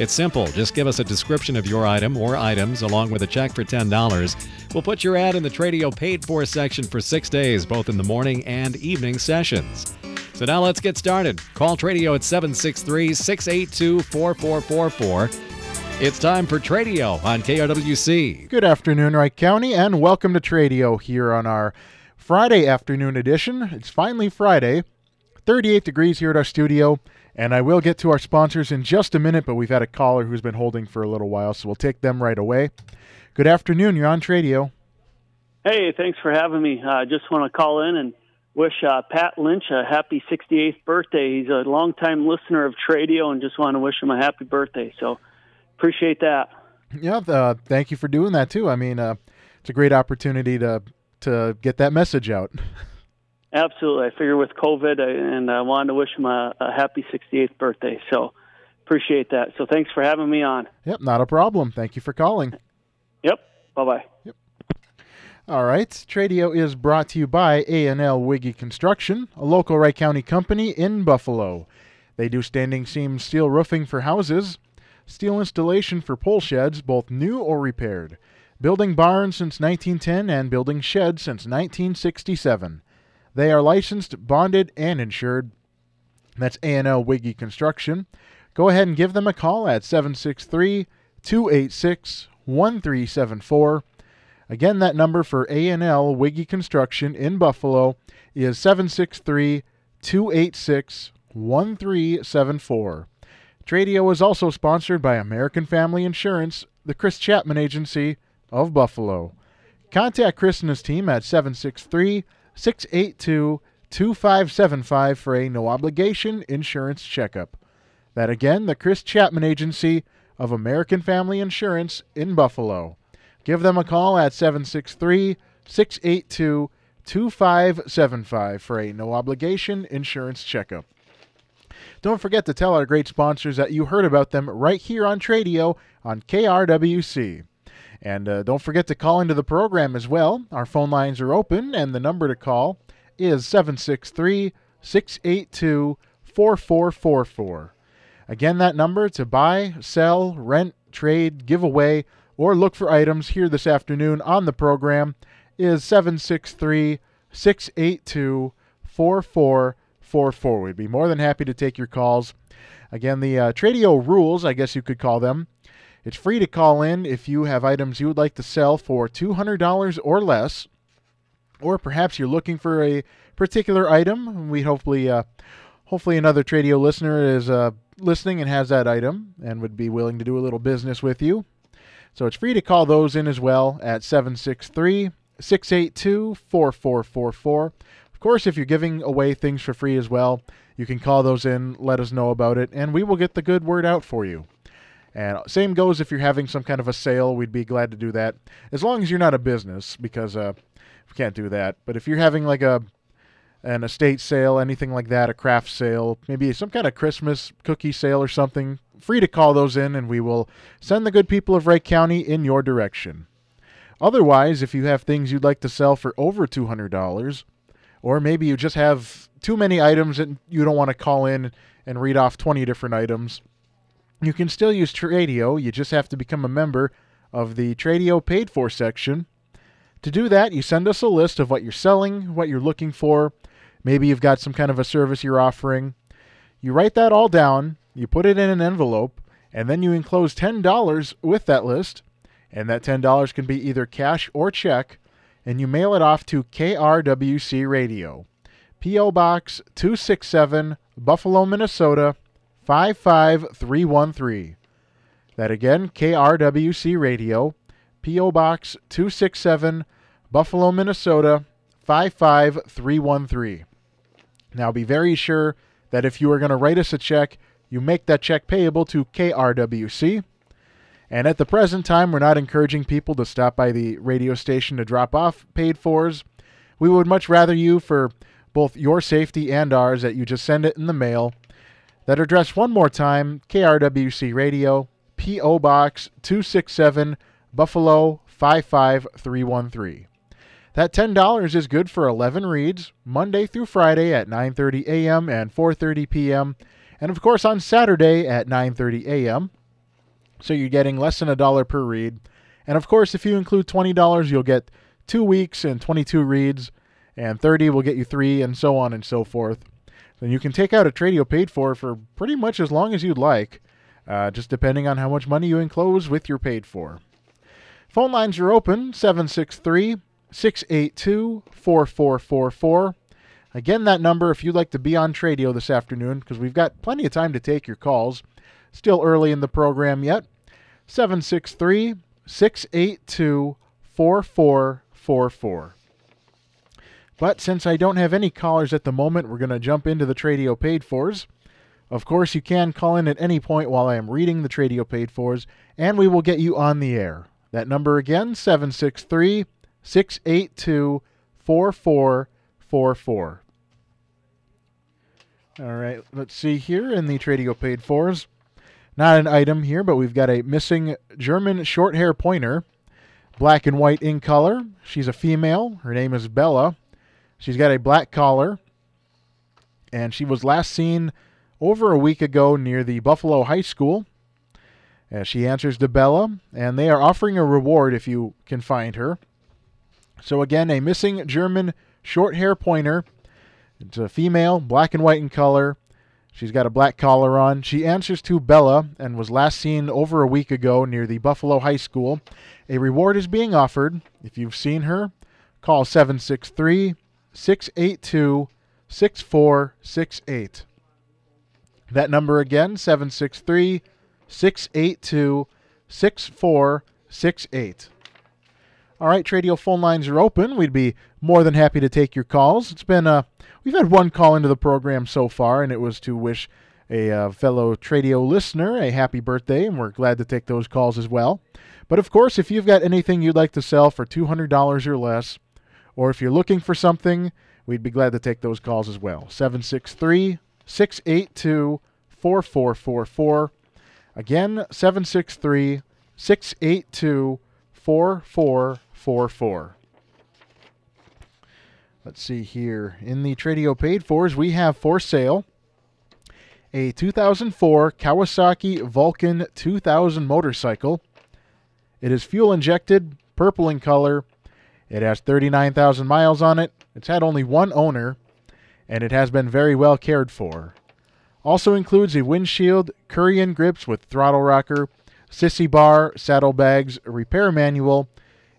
It's simple. Just give us a description of your item or items along with a check for $10. We'll put your ad in the Tradio paid for section for six days, both in the morning and evening sessions. So now let's get started. Call Tradio at 763 682 4444. It's time for Tradio on KRWC. Good afternoon, Wright County, and welcome to Tradio here on our Friday afternoon edition. It's finally Friday, 38 degrees here at our studio, and I will get to our sponsors in just a minute, but we've had a caller who's been holding for a little while, so we'll take them right away. Good afternoon, you're on Tradio. Hey, thanks for having me. I uh, just want to call in and wish uh, Pat Lynch a happy 68th birthday. He's a longtime listener of Tradio, and just want to wish him a happy birthday. So appreciate that. Yeah, uh, thank you for doing that too. I mean, uh, it's a great opportunity to to get that message out. Absolutely. I figure with COVID, and I wanted to wish him a, a happy 68th birthday. So appreciate that. So thanks for having me on. Yep, not a problem. Thank you for calling. Yep. Bye bye. Yep. All right. Tradio is brought to you by A&L Wiggy Construction, a local Wright County company in Buffalo. They do standing seam steel roofing for houses, steel installation for pole sheds, both new or repaired, building barns since 1910 and building sheds since 1967. They are licensed, bonded, and insured. That's A&L Wiggy Construction. Go ahead and give them a call at 763 286 1374. Again, that number for A&L Wiggy Construction in Buffalo is 763 286 1374. Tradio is also sponsored by American Family Insurance, the Chris Chapman Agency of Buffalo. Contact Chris and his team at 763 682 2575 for a no obligation insurance checkup. That again, the Chris Chapman Agency of American Family Insurance in Buffalo. Give them a call at 763 682 2575 for a no obligation insurance checkup. Don't forget to tell our great sponsors that you heard about them right here on Tradio on KRWC. And uh, don't forget to call into the program as well. Our phone lines are open, and the number to call is 763 682 4444. Again, that number to buy, sell, rent, trade, give away, or look for items here this afternoon on the program is 763 682 4444. We'd be more than happy to take your calls. Again, the uh, Tradio rules, I guess you could call them. It's free to call in if you have items you would like to sell for $200 or less, or perhaps you're looking for a particular item. We hopefully, uh, hopefully, another Tradio listener is uh, listening and has that item and would be willing to do a little business with you. So it's free to call those in as well at 763 682 4444. Of course, if you're giving away things for free as well, you can call those in, let us know about it, and we will get the good word out for you. And same goes if you're having some kind of a sale, we'd be glad to do that. As long as you're not a business, because uh, we can't do that. But if you're having like a an estate sale, anything like that, a craft sale, maybe some kind of Christmas cookie sale or something, free to call those in and we will send the good people of Wright County in your direction. Otherwise, if you have things you'd like to sell for over $200, or maybe you just have too many items and you don't want to call in and read off 20 different items, you can still use Tradio. You just have to become a member of the Tradio paid for section. To do that, you send us a list of what you're selling, what you're looking for. Maybe you've got some kind of a service you're offering. You write that all down, you put it in an envelope, and then you enclose $10 with that list. And that $10 can be either cash or check, and you mail it off to KRWC Radio, P.O. Box 267, Buffalo, Minnesota 55313. That again, KRWC Radio, P.O. Box 267, Buffalo, Minnesota 55313. Now be very sure that if you are going to write us a check, you make that check payable to KRWC. And at the present time, we're not encouraging people to stop by the radio station to drop off paid fors. We would much rather you, for both your safety and ours, that you just send it in the mail. That address one more time KRWC Radio, P.O. Box 267, Buffalo 55313. That $10 is good for 11 reads, Monday through Friday at 9:30 a.m. and 4:30 p.m., and of course on Saturday at 9:30 a.m. So you're getting less than a dollar per read. And of course, if you include $20, you'll get 2 weeks and 22 reads, and 30 will get you 3 and so on and so forth. Then you can take out a Tradio paid for for pretty much as long as you'd like, uh, just depending on how much money you enclose with your paid for. Phone lines are open 763 682 4444. Again, that number if you'd like to be on Tradio this afternoon, because we've got plenty of time to take your calls. Still early in the program yet. 763 682 4444. But since I don't have any callers at the moment, we're going to jump into the Tradio paid fors. Of course, you can call in at any point while I am reading the Tradio paid fors, and we will get you on the air. That number again, 763 682 4444. All right, let's see here in the Tradio paid fors. Not an item here, but we've got a missing German short hair pointer, black and white in color. She's a female. Her name is Bella. She's got a black collar, and she was last seen over a week ago near the Buffalo High School. Uh, she answers to Bella, and they are offering a reward if you can find her. So, again, a missing German short hair pointer. It's a female, black and white in color. She's got a black collar on. She answers to Bella and was last seen over a week ago near the Buffalo High School. A reward is being offered. If you've seen her, call 763 682 6468. That number again, 763 682 6468. All right, Tradio phone lines are open. We'd be more than happy to take your calls. It's been uh, we've had one call into the program so far, and it was to wish a uh, fellow Tradio listener a happy birthday, and we're glad to take those calls as well. But of course, if you've got anything you'd like to sell for two hundred dollars or less, or if you're looking for something, we'd be glad to take those calls as well. 763 682 4444. Again, 763 682 4444. Let's see here. In the Tradio paid fours, we have for sale a 2004 Kawasaki Vulcan 2000 motorcycle. It is fuel injected, purple in color. It has 39,000 miles on it. It's had only one owner, and it has been very well cared for. Also includes a windshield, Kuryakyn grips with throttle rocker, sissy bar, saddlebags, repair manual.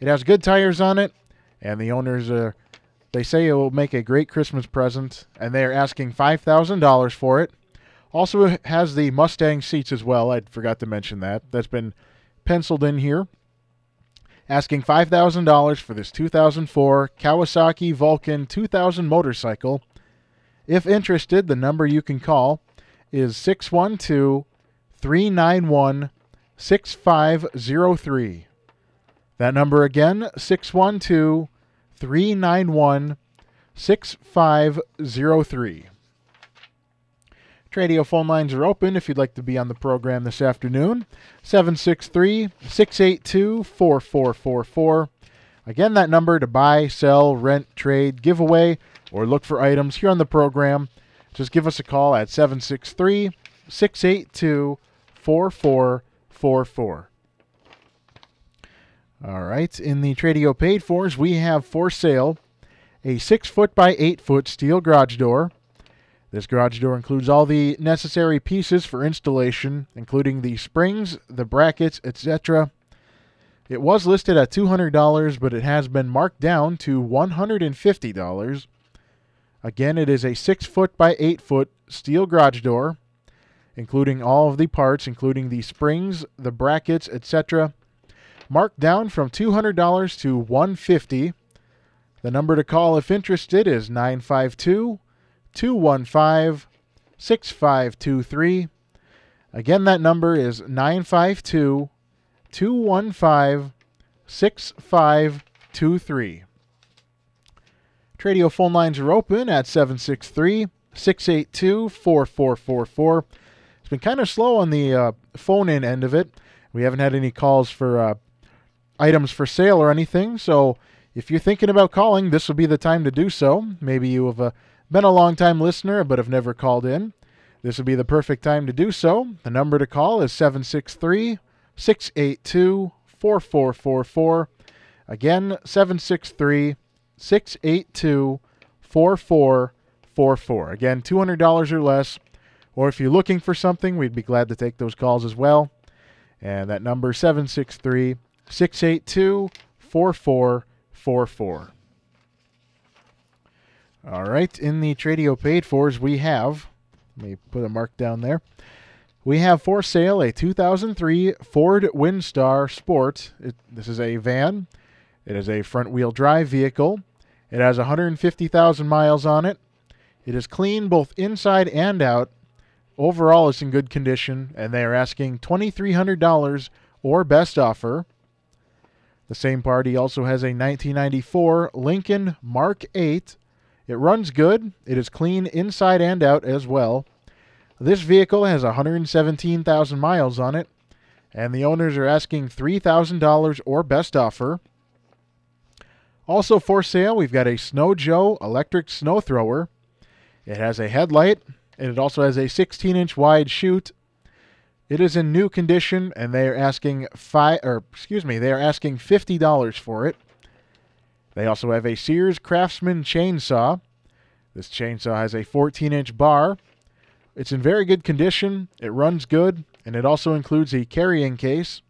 It has good tires on it, and the owners are. They say it will make a great Christmas present, and they are asking $5,000 for it. Also has the Mustang seats as well. I forgot to mention that. That's been penciled in here. Asking $5,000 for this 2004 Kawasaki Vulcan 2000 motorcycle. If interested, the number you can call is 612 391 6503. That number again, 612 391 6503. Tradio phone lines are open if you'd like to be on the program this afternoon. 763 682 4444. Again, that number to buy, sell, rent, trade, give away, or look for items here on the program. Just give us a call at 763 682 4444. All right, in the Tradio paid fors, we have for sale a 6 foot by 8 foot steel garage door. This garage door includes all the necessary pieces for installation, including the springs, the brackets, etc. It was listed at $200, but it has been marked down to $150. Again, it is a 6 foot by 8 foot steel garage door, including all of the parts, including the springs, the brackets, etc. Marked down from $200 to 150. The number to call if interested is 952 215 6523. Again, that number is 952 215 6523. Tradio phone lines are open at 763 682 4444. It's been kind of slow on the uh, phone in end of it. We haven't had any calls for uh, items for sale or anything, so if you're thinking about calling, this will be the time to do so. Maybe you have uh, been a long time listener but have never called in. This would be the perfect time to do so. The number to call is 763 682 4444. Again, 763 682 4444. Again, $200 or less. Or if you're looking for something, we'd be glad to take those calls as well. And that number 763 682 4444. All right, in the Tradio paid fors, we have, let me put a mark down there. We have for sale a 2003 Ford Windstar Sport. It, this is a van. It is a front wheel drive vehicle. It has 150,000 miles on it. It is clean both inside and out. Overall, it's in good condition, and they are asking $2,300 or best offer. The same party also has a 1994 Lincoln Mark 8. It runs good. It is clean inside and out as well. This vehicle has 117,000 miles on it, and the owners are asking $3,000 or best offer. Also for sale, we've got a Snow Joe electric snow thrower. It has a headlight, and it also has a 16 inch wide chute. It is in new condition, and they are asking five, or excuse me, they are asking fifty dollars for it. They also have a Sears Craftsman chainsaw. This chainsaw has a 14 inch bar. It's in very good condition. It runs good, and it also includes a carrying case.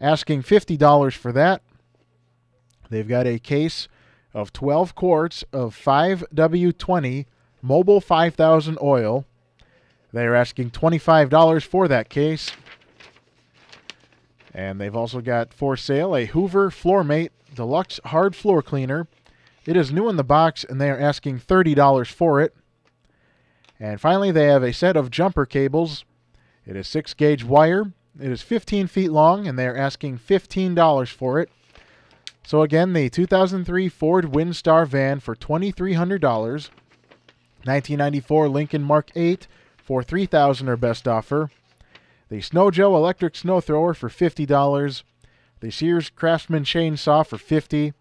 Asking fifty dollars for that. They've got a case of 12 quarts of 5W20 Mobil 5000 oil. They are asking $25 for that case. And they've also got for sale a Hoover Floormate Deluxe Hard Floor Cleaner. It is new in the box and they are asking $30 for it. And finally, they have a set of jumper cables. It is 6 gauge wire. It is 15 feet long and they are asking $15 for it. So again, the 2003 Ford Windstar van for $2,300. 1994 Lincoln Mark 8 for 3000 dollars or best offer. The Snow Joe electric snow thrower for $50. The Sears Craftsman chainsaw for 50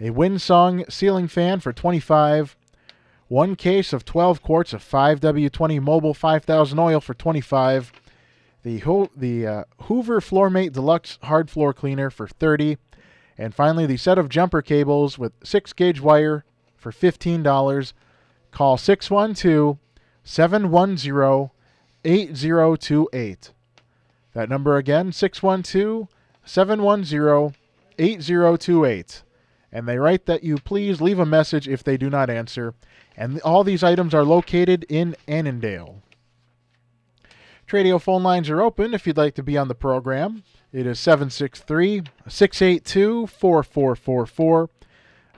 A Windsong ceiling fan for 25 One case of 12 quarts of 5W20 Mobil 5000 oil for 25 The, Ho- the uh, Hoover Floormate Deluxe hard floor cleaner for 30 and finally, the set of jumper cables with 6 gauge wire for $15. Call 612 710 8028. That number again, 612 710 8028. And they write that you please leave a message if they do not answer. And all these items are located in Annandale. Tradio phone lines are open if you'd like to be on the program. It is 763 682 4444.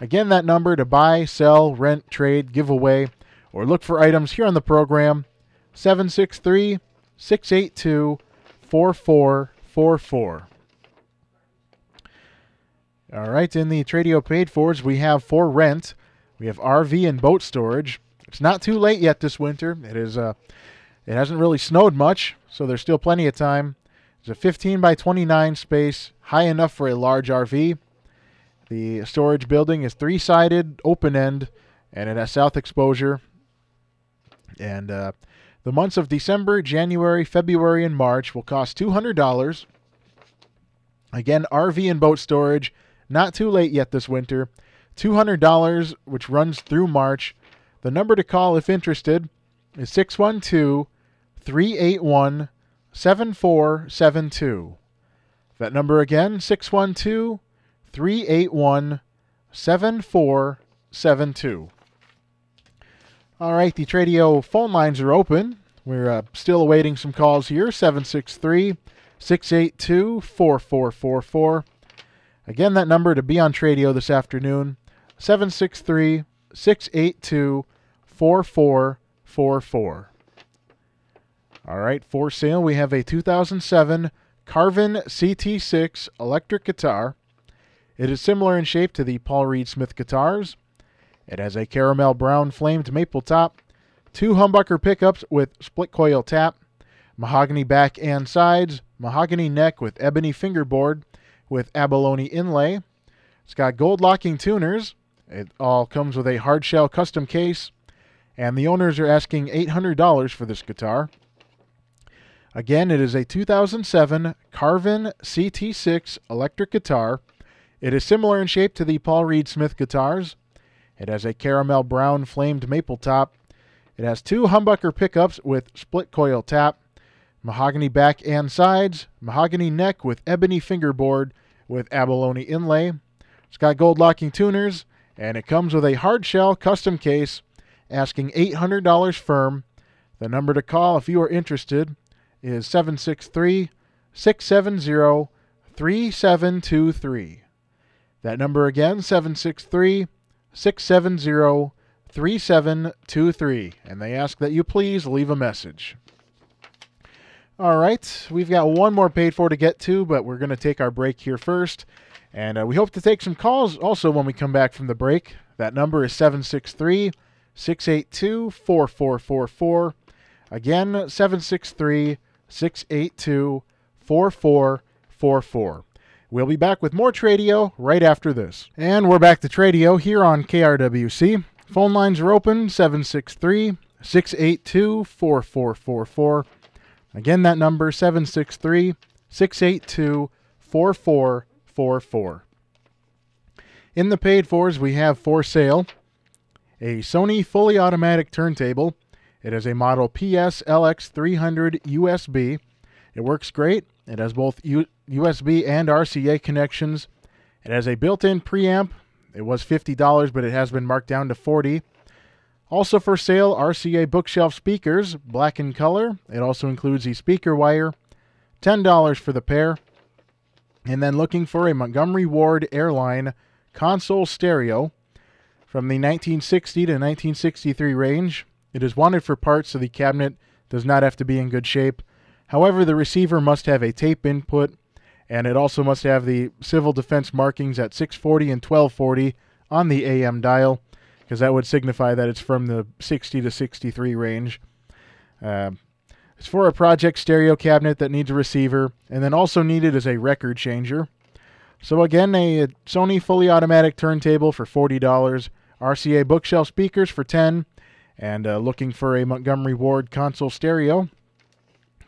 Again, that number to buy, sell, rent, trade, give away, or look for items here on the program 763 682 4444. All right, in the Tradio paid fors, we have for rent, we have RV and boat storage. It's not too late yet this winter. It is uh, it hasn't really snowed much, so there's still plenty of time. It's a 15 by 29 space, high enough for a large RV. The storage building is three sided, open end, and it has south exposure. And uh, the months of December, January, February, and March will cost $200. Again, RV and boat storage, not too late yet this winter. $200, which runs through March. The number to call if interested is 612 381 7472. That number again, 612 381 7472. All right, the Tradio phone lines are open. We're uh, still awaiting some calls here 763 682 4444. Again, that number to be on Tradio this afternoon 763 682 4444. All right, for sale, we have a 2007 Carvin CT6 electric guitar. It is similar in shape to the Paul Reed Smith guitars. It has a caramel brown flamed maple top, two humbucker pickups with split coil tap, mahogany back and sides, mahogany neck with ebony fingerboard with abalone inlay. It's got gold locking tuners. It all comes with a hard shell custom case, and the owners are asking $800 for this guitar. Again, it is a 2007 Carvin CT6 electric guitar. It is similar in shape to the Paul Reed Smith guitars. It has a caramel brown flamed maple top. It has two humbucker pickups with split coil tap, mahogany back and sides, mahogany neck with ebony fingerboard with abalone inlay. It's got gold locking tuners, and it comes with a hard shell custom case asking $800 firm. The number to call if you are interested is 763 670 3723. That number again, 763 670 3723. And they ask that you please leave a message. All right, we've got one more paid for to get to, but we're going to take our break here first. And uh, we hope to take some calls also when we come back from the break. That number is 763 682 4444. Again, 763 682 4444. We'll be back with more Tradio right after this. And we're back to Tradio here on KRWC. Phone lines are open 763 682 4444. Again, that number 763 682 4444. In the paid fors, we have for sale a Sony fully automatic turntable. It is a model PS LX300 USB. It works great. It has both U- USB and RCA connections. It has a built-in preamp. It was $50, but it has been marked down to 40. Also for sale, RCA bookshelf speakers, black in color. It also includes a speaker wire, $10 for the pair. And then looking for a Montgomery Ward Airline console stereo from the 1960 to 1963 range. It is wanted for parts so the cabinet does not have to be in good shape. However, the receiver must have a tape input and it also must have the civil defense markings at 640 and 1240 on the AM dial because that would signify that it's from the 60 to 63 range. Uh, it's for a project stereo cabinet that needs a receiver, and then also needed is a record changer. So again, a Sony fully automatic turntable for $40, RCA bookshelf speakers for 10 and uh, looking for a Montgomery Ward console stereo.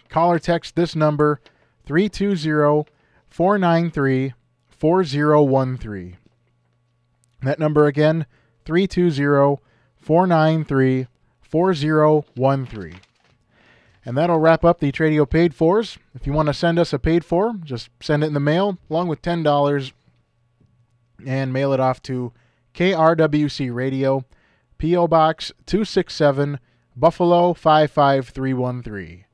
Call or text this number 320 493 4013. That number again 320 493 4013. And that'll wrap up the Tradio paid fors. If you want to send us a paid for, just send it in the mail along with $10 and mail it off to KRWC Radio, P.O. Box 267, Buffalo 55313.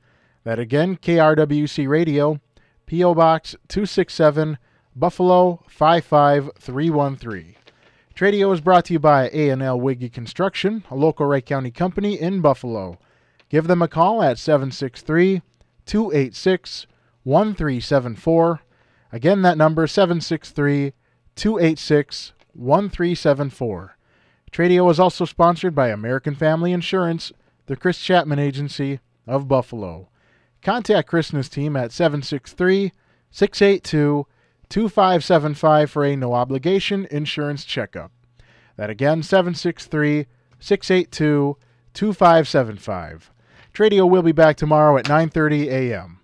That again, KRWC Radio, P.O. Box 267, Buffalo 55313. Tradio is brought to you by A&L Wiggy Construction, a local Wright County company in Buffalo. Give them a call at 763 286 1374. Again, that number 763 286 1374. Tradio is also sponsored by American Family Insurance, the Chris Chapman Agency of Buffalo. Contact Chris and his team at 763 682 2575 for a no obligation insurance checkup. That again, 763 682 2575. Tradio will be back tomorrow at 9:30 a.m.